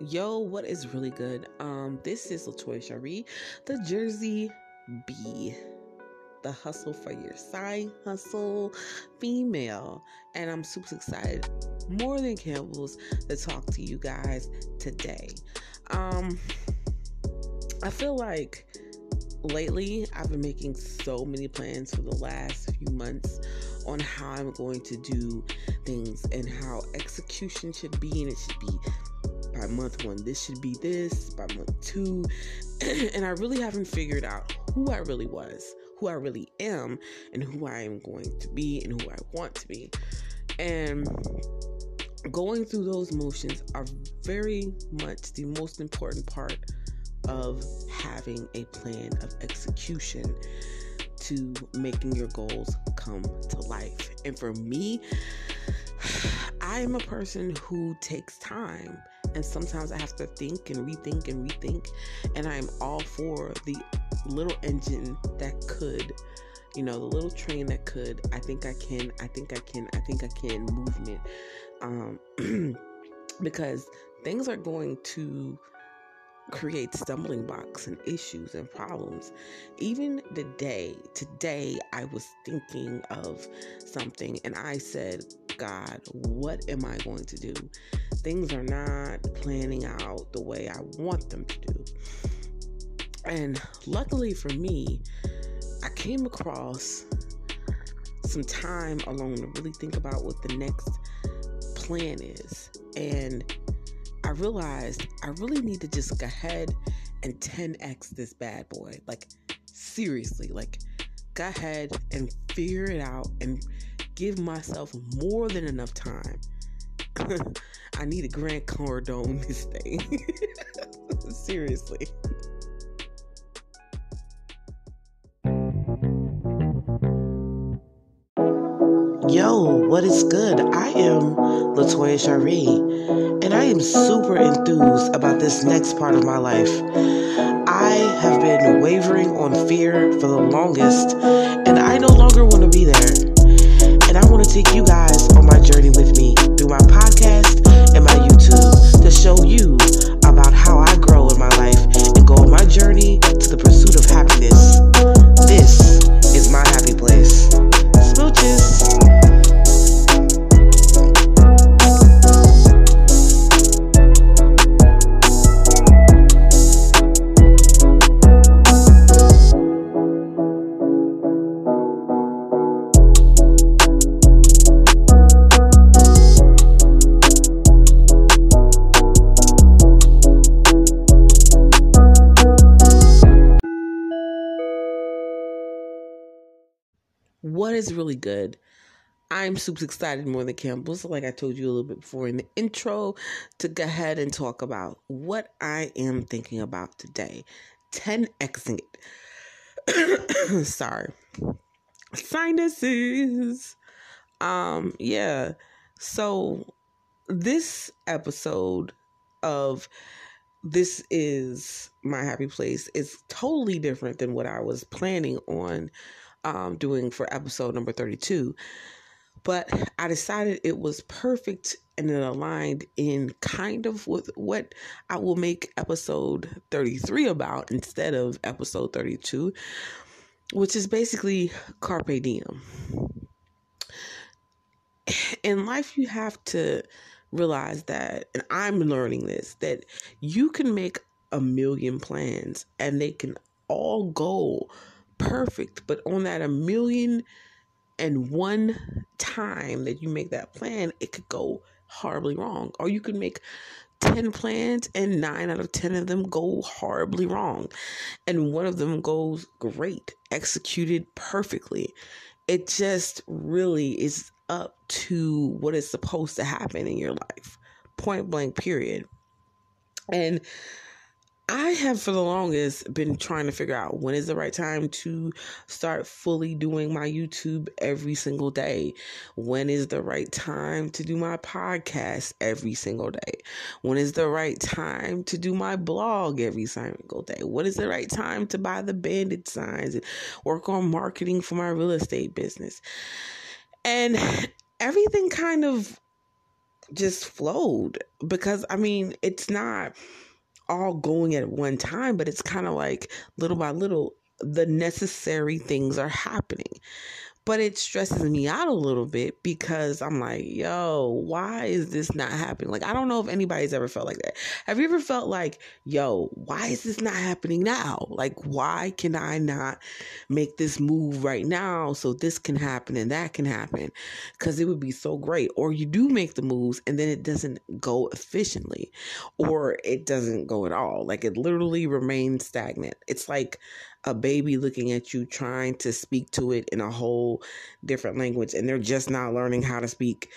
Yo, what is really good? Um, this is Latoya Cherie, the Jersey Bee, the hustle for your side hustle female, and I'm super excited, more than Campbell's, to talk to you guys today. Um, I feel like lately I've been making so many plans for the last few months on how I'm going to do things and how execution should be, and it should be month one, this should be this, by month two. and I really haven't figured out who I really was, who I really am, and who I am going to be, and who I want to be. And going through those motions are very much the most important part of having a plan of execution to making your goals come to life. And for me, I am a person who takes time and sometimes I have to think and rethink and rethink. And I'm all for the little engine that could, you know, the little train that could. I think I can. I think I can. I think I can movement. Um, because things are going to create stumbling blocks and issues and problems. Even the day, today, I was thinking of something and I said, God, what am I going to do? Things are not planning out the way I want them to do. And luckily for me, I came across some time alone to really think about what the next plan is. And I realized I really need to just go ahead and 10x this bad boy. Like, seriously, like, go ahead and figure it out and give myself more than enough time. I need a Grant Cardone this day. seriously. Yo, what is good? I am Latoya Cherie, and I am super enthused about this next part of my life. I have been wavering on fear for the longest, and I no longer want to be there. Want to take you guys on my journey with me through my podcast and my YouTube to show you what is really good. I'm super excited more than Campbell's, like I told you a little bit before in the intro, to go ahead and talk about what I am thinking about today. 10xing it. Sorry. Sinuses. Um, yeah. So this episode of this is my happy place is totally different than what I was planning on um, doing for episode number 32. But I decided it was perfect and it aligned in kind of with what I will make episode 33 about instead of episode 32, which is basically Carpe Diem. In life, you have to realize that, and I'm learning this, that you can make a million plans and they can all go perfect, but on that a million and one time that you make that plan, it could go horribly wrong. Or you could make 10 plans and 9 out of 10 of them go horribly wrong. And one of them goes great, executed perfectly. It just really is up to what is supposed to happen in your life. Point blank, period. And I have for the longest been trying to figure out when is the right time to start fully doing my YouTube every single day. When is the right time to do my podcast every single day? When is the right time to do my blog every single day? What is the right time to buy the bandit signs and work on marketing for my real estate business? And everything kind of just flowed because I mean, it's not all going at one time, but it's kind of like little by little, the necessary things are happening but it stresses me out a little bit because I'm like, yo, why is this not happening? Like, I don't know if anybody's ever felt like that. Have you ever felt like, yo, why is this not happening now? Like, why can I not make this move right now so this can happen and that can happen? Because it would be so great. Or you do make the moves and then it doesn't go efficiently, or it doesn't go at all. Like, it literally remains stagnant. It's like, a baby looking at you trying to speak to it in a whole different language and they're just not learning how to speak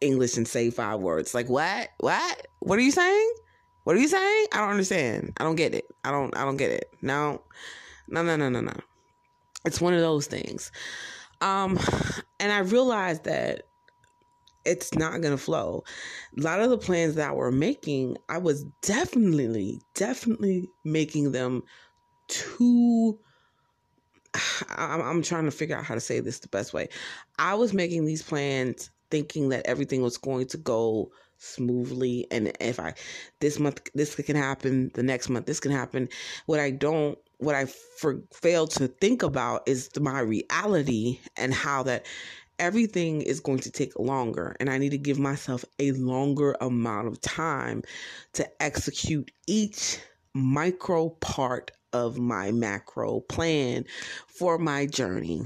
English and say five words. Like what? What? What are you saying? What are you saying? I don't understand. I don't get it. I don't I don't get it. No. No, no, no, no, no. It's one of those things. Um and I realized that it's not going to flow. A lot of the plans that we're making, I was definitely, definitely making them too I'm, I'm trying to figure out how to say this the best way. I was making these plans thinking that everything was going to go smoothly and if I this month this can happen, the next month this can happen. What I don't what I for, fail to think about is my reality and how that everything is going to take longer and I need to give myself a longer amount of time to execute each micro part of my macro plan for my journey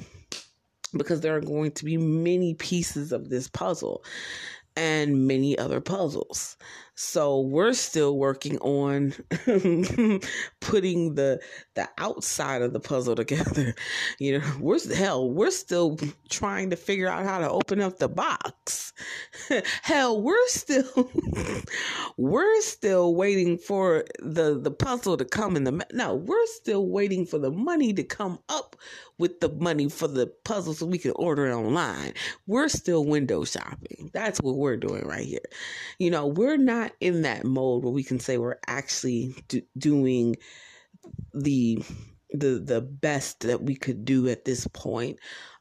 because there are going to be many pieces of this puzzle and many other puzzles. So we're still working on putting the the outside of the puzzle together. You know, we're hell, we're still trying to figure out how to open up the box. hell, we're still we're still waiting for the the puzzle to come in the no, we're still waiting for the money to come up with the money for the puzzle so we can order it online. We're still window shopping. That's what we're doing right here. You know, we're not in that mode where we can say we're actually do- doing the the the best that we could do at this point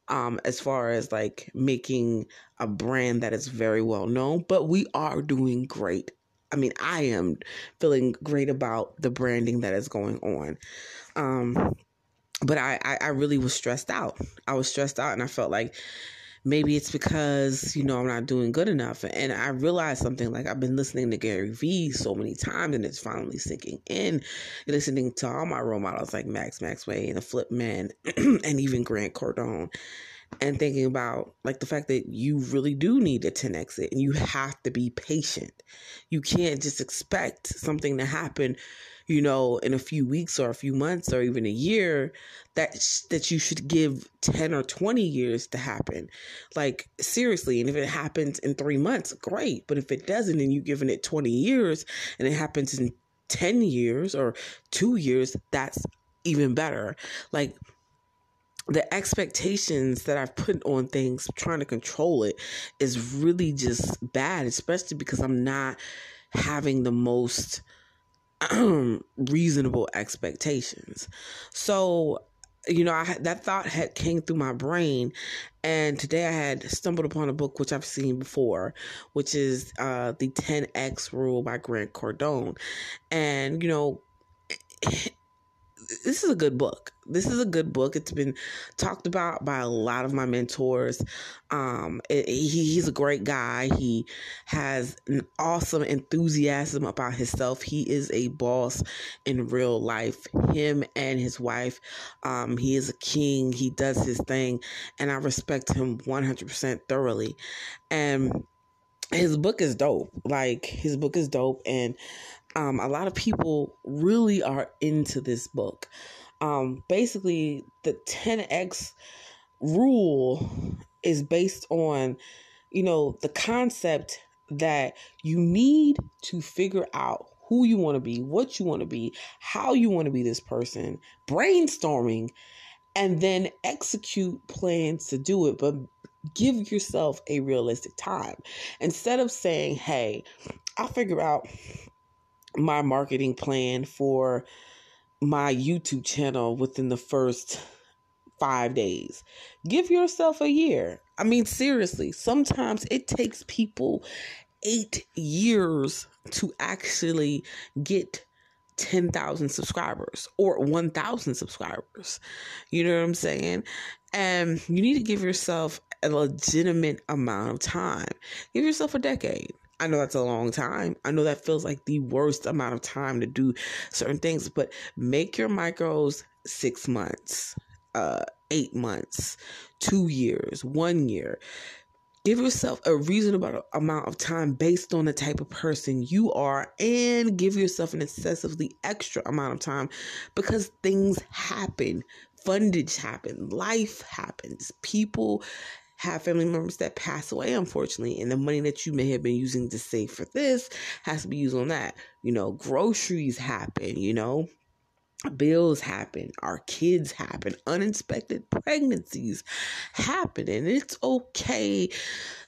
um as far as like making a brand that is very well known but we are doing great i mean i am feeling great about the branding that is going on um but I, I, I really was stressed out. I was stressed out, and I felt like maybe it's because you know I'm not doing good enough. And I realized something like I've been listening to Gary Vee so many times, and it's finally sinking in. Listening to all my role models like Max Maxwell and the Flip Man, and even Grant Cardone. And thinking about like the fact that you really do need a 10x it and you have to be patient. You can't just expect something to happen you know, in a few weeks or a few months or even a year, that that you should give 10 or 20 years to happen. Like seriously, and if it happens in 3 months, great, but if it doesn't and you've given it 20 years and it happens in 10 years or 2 years, that's even better. Like the expectations that I've put on things, trying to control it, is really just bad, especially because I'm not having the most reasonable expectations. So, you know, I that thought had came through my brain, and today I had stumbled upon a book which I've seen before, which is uh, the 10x Rule by Grant Cardone, and you know, this is a good book. This is a good book. It's been talked about by a lot of my mentors. Um, it, he, he's a great guy. He has an awesome enthusiasm about himself. He is a boss in real life. Him and his wife. Um, he is a king. He does his thing, and I respect him one hundred percent thoroughly. And his book is dope. Like his book is dope, and um, a lot of people really are into this book. Um, basically, the 10x rule is based on, you know, the concept that you need to figure out who you want to be, what you want to be, how you want to be this person, brainstorming, and then execute plans to do it. But give yourself a realistic time. Instead of saying, hey, I'll figure out my marketing plan for my YouTube channel within the first five days. Give yourself a year. I mean, seriously, sometimes it takes people eight years to actually get 10,000 subscribers or 1,000 subscribers. You know what I'm saying? And you need to give yourself a legitimate amount of time. Give yourself a decade. I know that's a long time. I know that feels like the worst amount of time to do certain things, but make your micros six months, uh, eight months, two years, one year. Give yourself a reasonable amount of time based on the type of person you are, and give yourself an excessively extra amount of time because things happen, fundage happens, life happens, people have family members that pass away, unfortunately, and the money that you may have been using to save for this has to be used on that. You know, groceries happen, you know, bills happen, our kids happen, unexpected pregnancies happen, and it's okay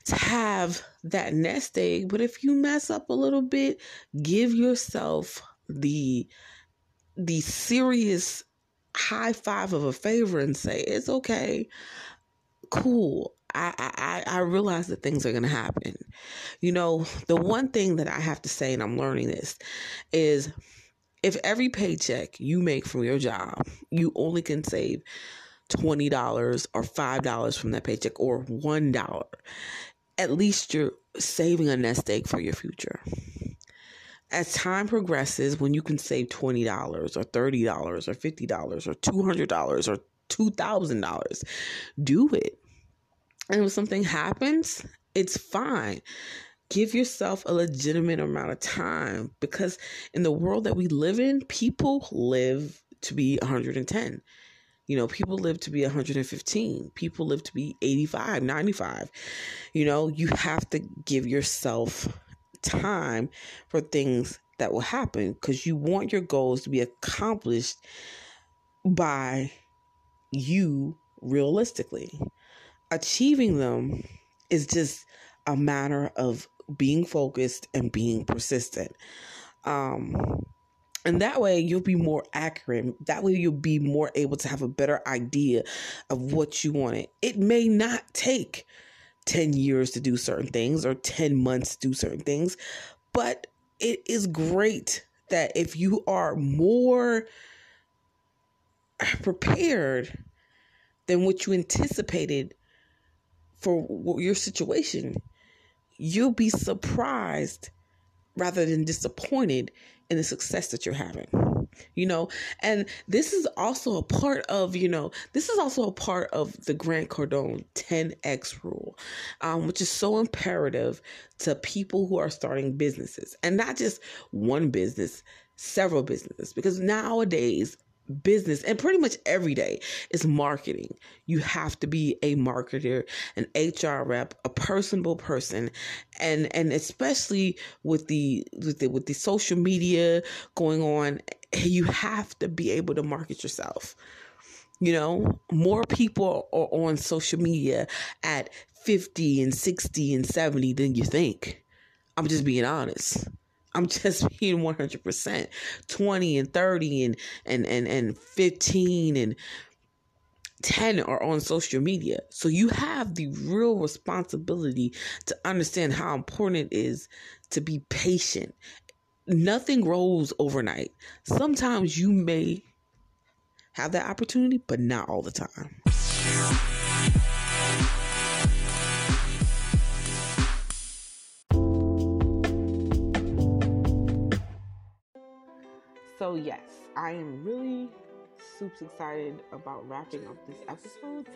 to have that nest egg. But if you mess up a little bit, give yourself the the serious high five of a favor and say it's okay cool I, I, I realize that things are going to happen. You know, the one thing that I have to say, and I'm learning this, is if every paycheck you make from your job, you only can save $20 or $5 from that paycheck or $1, at least you're saving a nest egg for your future. As time progresses, when you can save $20 or $30 or $50 or $200 or $2,000, do it and if something happens, it's fine. Give yourself a legitimate amount of time because in the world that we live in, people live to be 110. You know, people live to be 115. People live to be 85, 95. You know, you have to give yourself time for things that will happen because you want your goals to be accomplished by you realistically achieving them is just a matter of being focused and being persistent. Um, and that way you'll be more accurate. That way you'll be more able to have a better idea of what you wanted. It may not take 10 years to do certain things or 10 months to do certain things, but it is great that if you are more prepared than what you anticipated for your situation, you'll be surprised rather than disappointed in the success that you're having you know? And this is also a part of you know this is also a part of the grant cardone 10x rule um, which is so imperative to people who are starting businesses and not just one business several businesses because nowadays business and pretty much every day is marketing. You have to be a marketer, an HR rep, a personable person, and and especially with the with the with the social media going on, you have to be able to market yourself. You know, more people are on social media at 50 and 60 and 70 than you think. I'm just being honest. I'm just being 100%. 20 and 30 and and and and 15 and 10 are on social media. So you have the real responsibility to understand how important it is to be patient. Nothing grows overnight. Sometimes you may have that opportunity, but not all the time. Yes, I am really super excited about wrapping up this episode.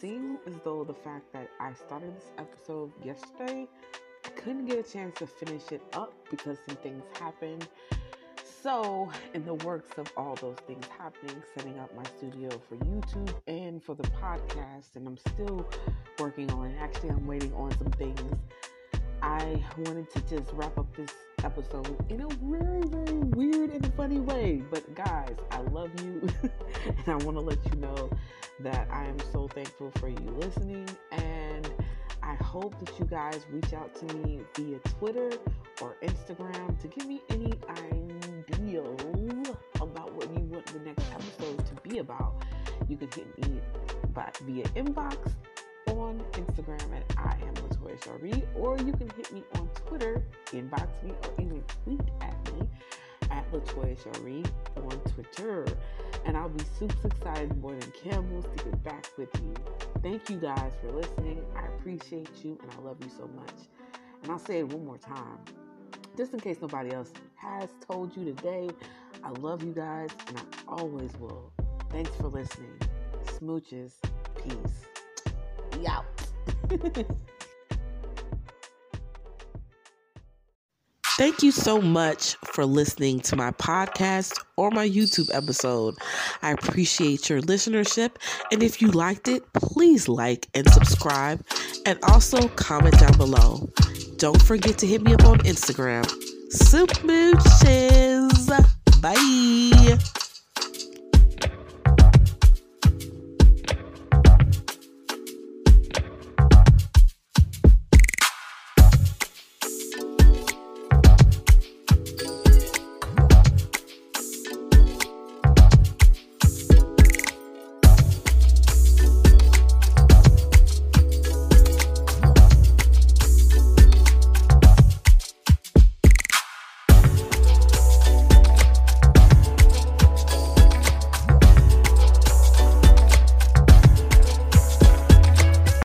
Seeing as though the fact that I started this episode yesterday, I couldn't get a chance to finish it up because some things happened. So, in the works of all those things happening, setting up my studio for YouTube and for the podcast, and I'm still working on it. Actually, I'm waiting on some things. I wanted to just wrap up this episode in a very, very weird and funny way. But guys, I love you and I want to let you know that I am so thankful for you listening and I hope that you guys reach out to me via Twitter or Instagram to give me any ideas about what you want the next episode to be about. You can hit me by, via inbox on Instagram at I am Latoya Shari, or you can hit me on Twitter, inbox me, or even tweet at me at Latoya Shari on Twitter. And I'll be super excited more than Campbell's to get back with you. Thank you guys for listening. I appreciate you and I love you so much. And I'll say it one more time, just in case nobody else has told you today. I love you guys and I always will. Thanks for listening. Smooches. Peace. Be out. Thank you so much for listening to my podcast or my YouTube episode. I appreciate your listenership. And if you liked it, please like and subscribe and also comment down below. Don't forget to hit me up on Instagram. Soup Mooches. Bye.